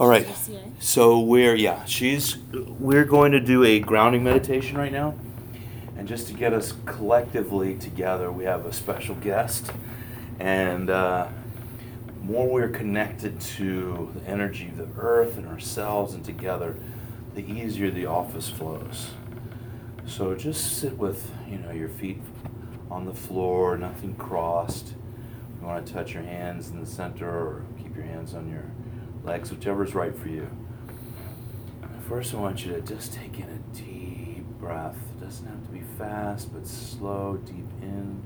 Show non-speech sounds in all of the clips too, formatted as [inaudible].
All right. So we're yeah, she's we're going to do a grounding meditation right now. And just to get us collectively together, we have a special guest. And uh, more we're connected to the energy of the earth and ourselves and together, the easier the office flows. So just sit with, you know, your feet on the floor, nothing crossed. You want to touch your hands in the center or keep your hands on your legs, whichever is right for you. First, I want you to just take in a deep breath. It doesn't have to be fast, but slow, deep in.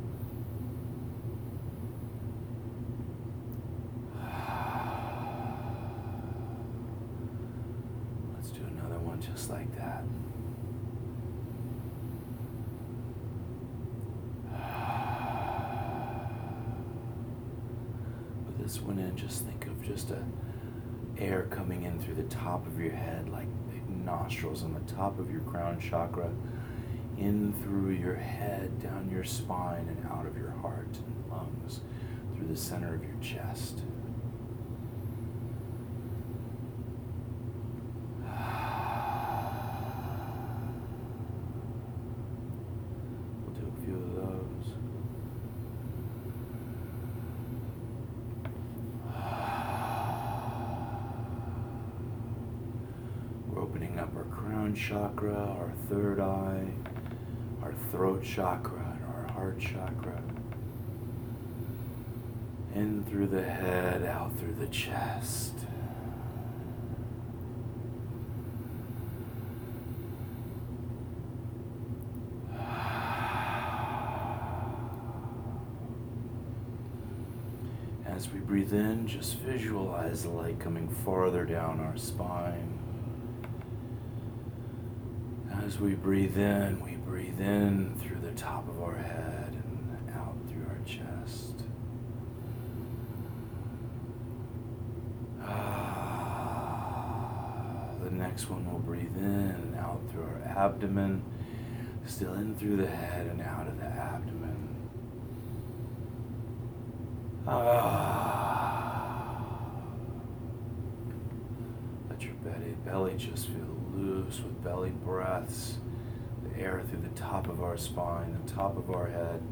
Let's do another one just like that. With this one in, just think of just a air coming in through the top of your head, like nostrils on the top of your crown chakra, in through your head, down your spine, and out of your heart and lungs, through the center of your chest. We'll do a few of those. We're opening up our crown chakra, our third eye, our throat chakra, and our heart chakra. In through the head, out through the chest. As we breathe in, just visualize the light coming farther down our spine. As we breathe in, we breathe in through the top of our head and out through our chest. Ah, the next one we'll breathe in and out through our abdomen, still in through the head and out of the abdomen. Ah. Let your belly, belly just feel loose with belly breaths. The air through the top of our spine, the top of our head,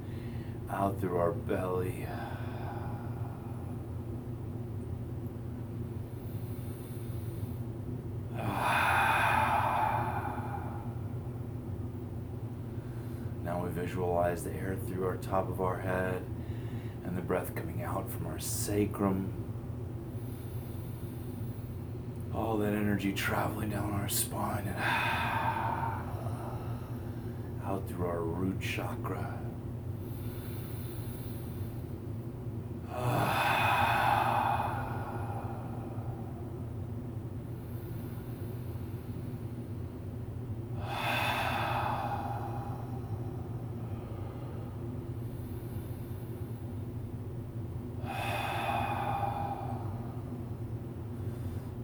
out through our belly. Now we visualize the air through our top of our head and the breath coming out from our sacrum. All that energy traveling down our spine and [sighs] out through our root chakra.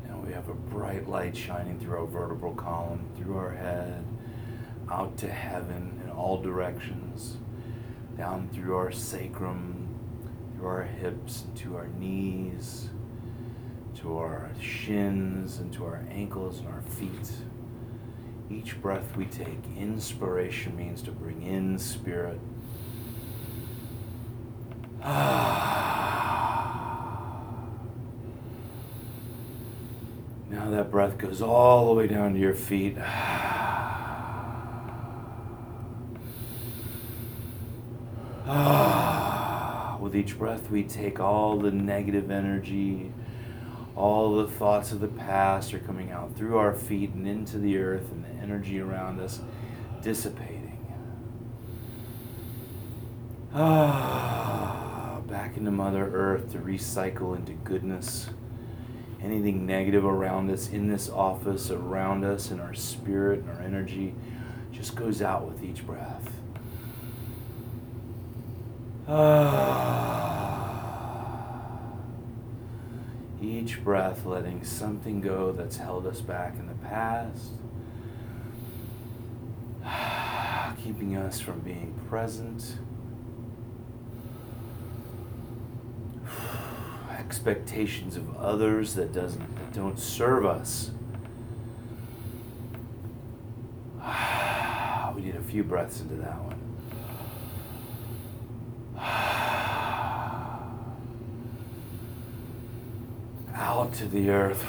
Now we have a bright light shining through our vertebral column, through our head, out to heaven in all directions, down through our sacrum, through our hips, and to our knees, to our shins, and to our ankles and our feet. Each breath we take, inspiration means to bring in spirit. Ah. Now that breath goes all the way down to your feet. [sighs] [sighs] With each breath, we take all the negative energy, all the thoughts of the past are coming out through our feet and into the earth, and the energy around us dissipating. Ah, [sighs] back into Mother Earth to recycle into goodness. Anything negative around us, in this office, around us, in our spirit and our energy, just goes out with each breath. Ah. Each breath letting something go that's held us back in the past, keeping us from being present. Expectations of others that doesn't that don't serve us. [sighs] We need a few breaths into that one. [sighs] Out to the earth.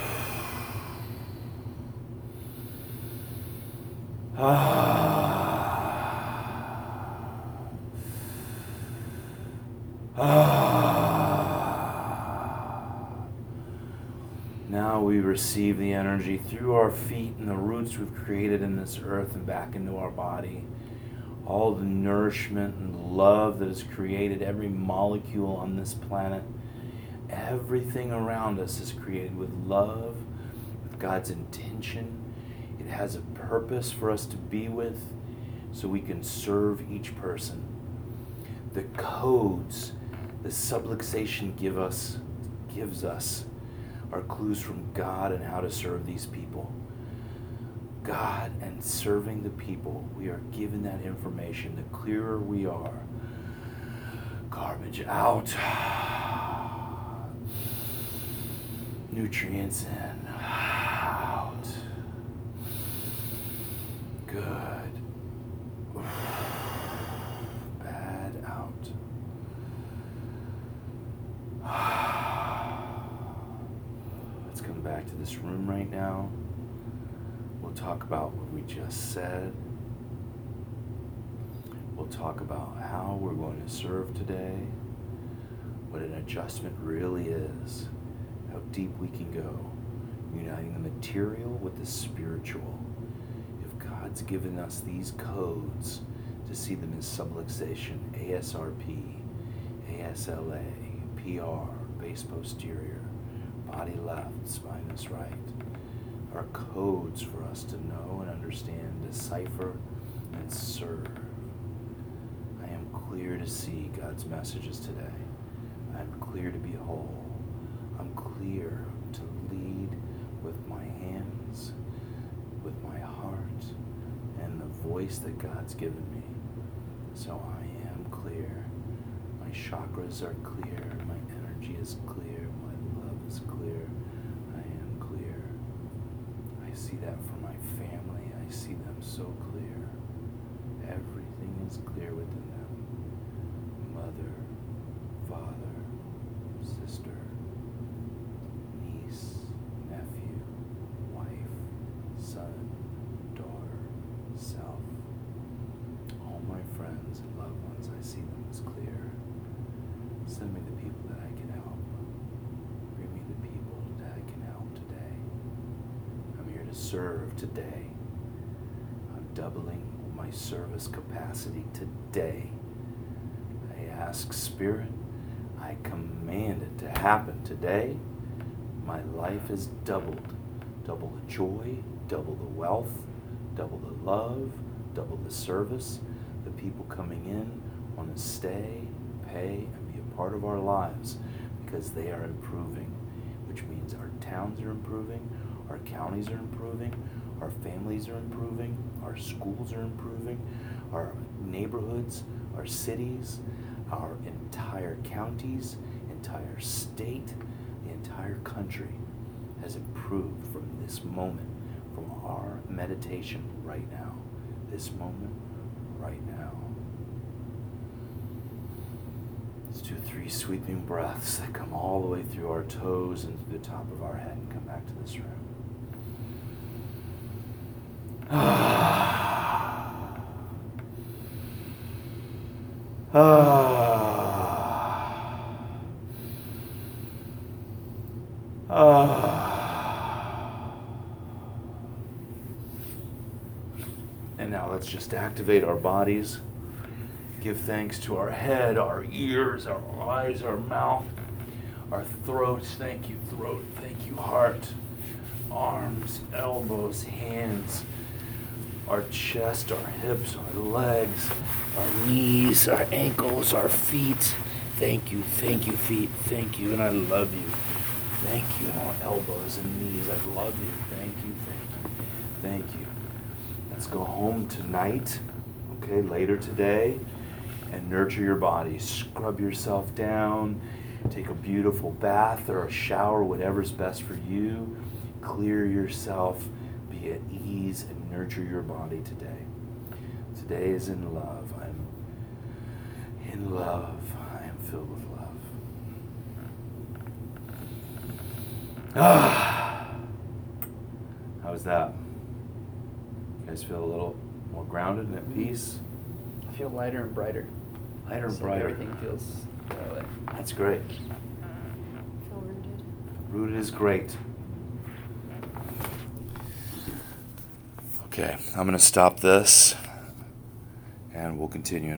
Now [sighs] we receive the energy through our feet and the roots we've created in this earth and back into our body. All the nourishment and love that is created, every molecule on this planet, everything around us is created with love, with God's intention. It has a purpose for us to be with so we can serve each person. The codes the subluxation give us gives us are clues from God and how to serve these people. God and serving the people, we are given that information. The clearer we are, garbage out, [sighs] nutrients in, [sighs] out. Good. Bad out. Let's come back to this room right now. We'll talk about what we just said. We'll talk about how we're going to serve today, what an adjustment really is, how deep we can go, uniting the material with the spiritual. If God's given us these codes to see them as subluxation, ASRP, ASLA, PR, base posterior, body left, spinous right, are codes for us to know and understand, decipher, and serve. I am clear to see God's messages today. I'm clear to be whole. I'm clear to lead with my hands, with my heart, and the voice that God's given me. So I am clear. My chakras are clear. My energy is clear. My is clear. I am clear. I see that for my family. I see them so clear. Everything is clear within them. Mother, father, sister, niece, nephew, wife, son, daughter, self. All my friends and loved ones, I see them as clear. Send me the people that I can help. Bring me the people that I can help today. I'm here to serve today. I'm doubling my service capacity today. I ask Spirit, I command it to happen today. My life is doubled. Double the joy, double the wealth, double the love, double the service. The people coming in want to stay, pay, and be a part of our lives because they are improving, which means our towns are improving, our counties are improving, our families are improving, our schools are improving, our neighborhoods, our cities, our entire counties, entire state, the entire country has improved from this moment, from our meditation right now. This moment, right now. Let's do three sweeping breaths that come all the way through our toes and to the top of our head and come back to this room. Ah. Ah. Ah. And now let's just activate our bodies. Give thanks to our head, our ears, our eyes, our mouth, our throats. Thank you, throat. Thank you, heart. Arms, elbows, hands, our chest, our hips, our legs, our knees, our ankles, our feet. Thank you, thank you, feet. Thank you, and I love you. Thank you, our elbows and knees. I love you. Thank you, thank you, thank you. Let's go home tonight, okay, later today, and nurture your body. Scrub yourself down, take a beautiful bath or a shower, whatever's best for you. Clear yourself, be at ease, and nurture your body today. Today is in love. I'm in love. I am filled with love. Ah. How's that? You guys feel a little more grounded and at peace? I feel lighter and brighter. Lighter and It's like brighter. Everything feels that way. That's great. Feel rooted. Rooted is great. Okay, I'm going to stop this and we'll continue.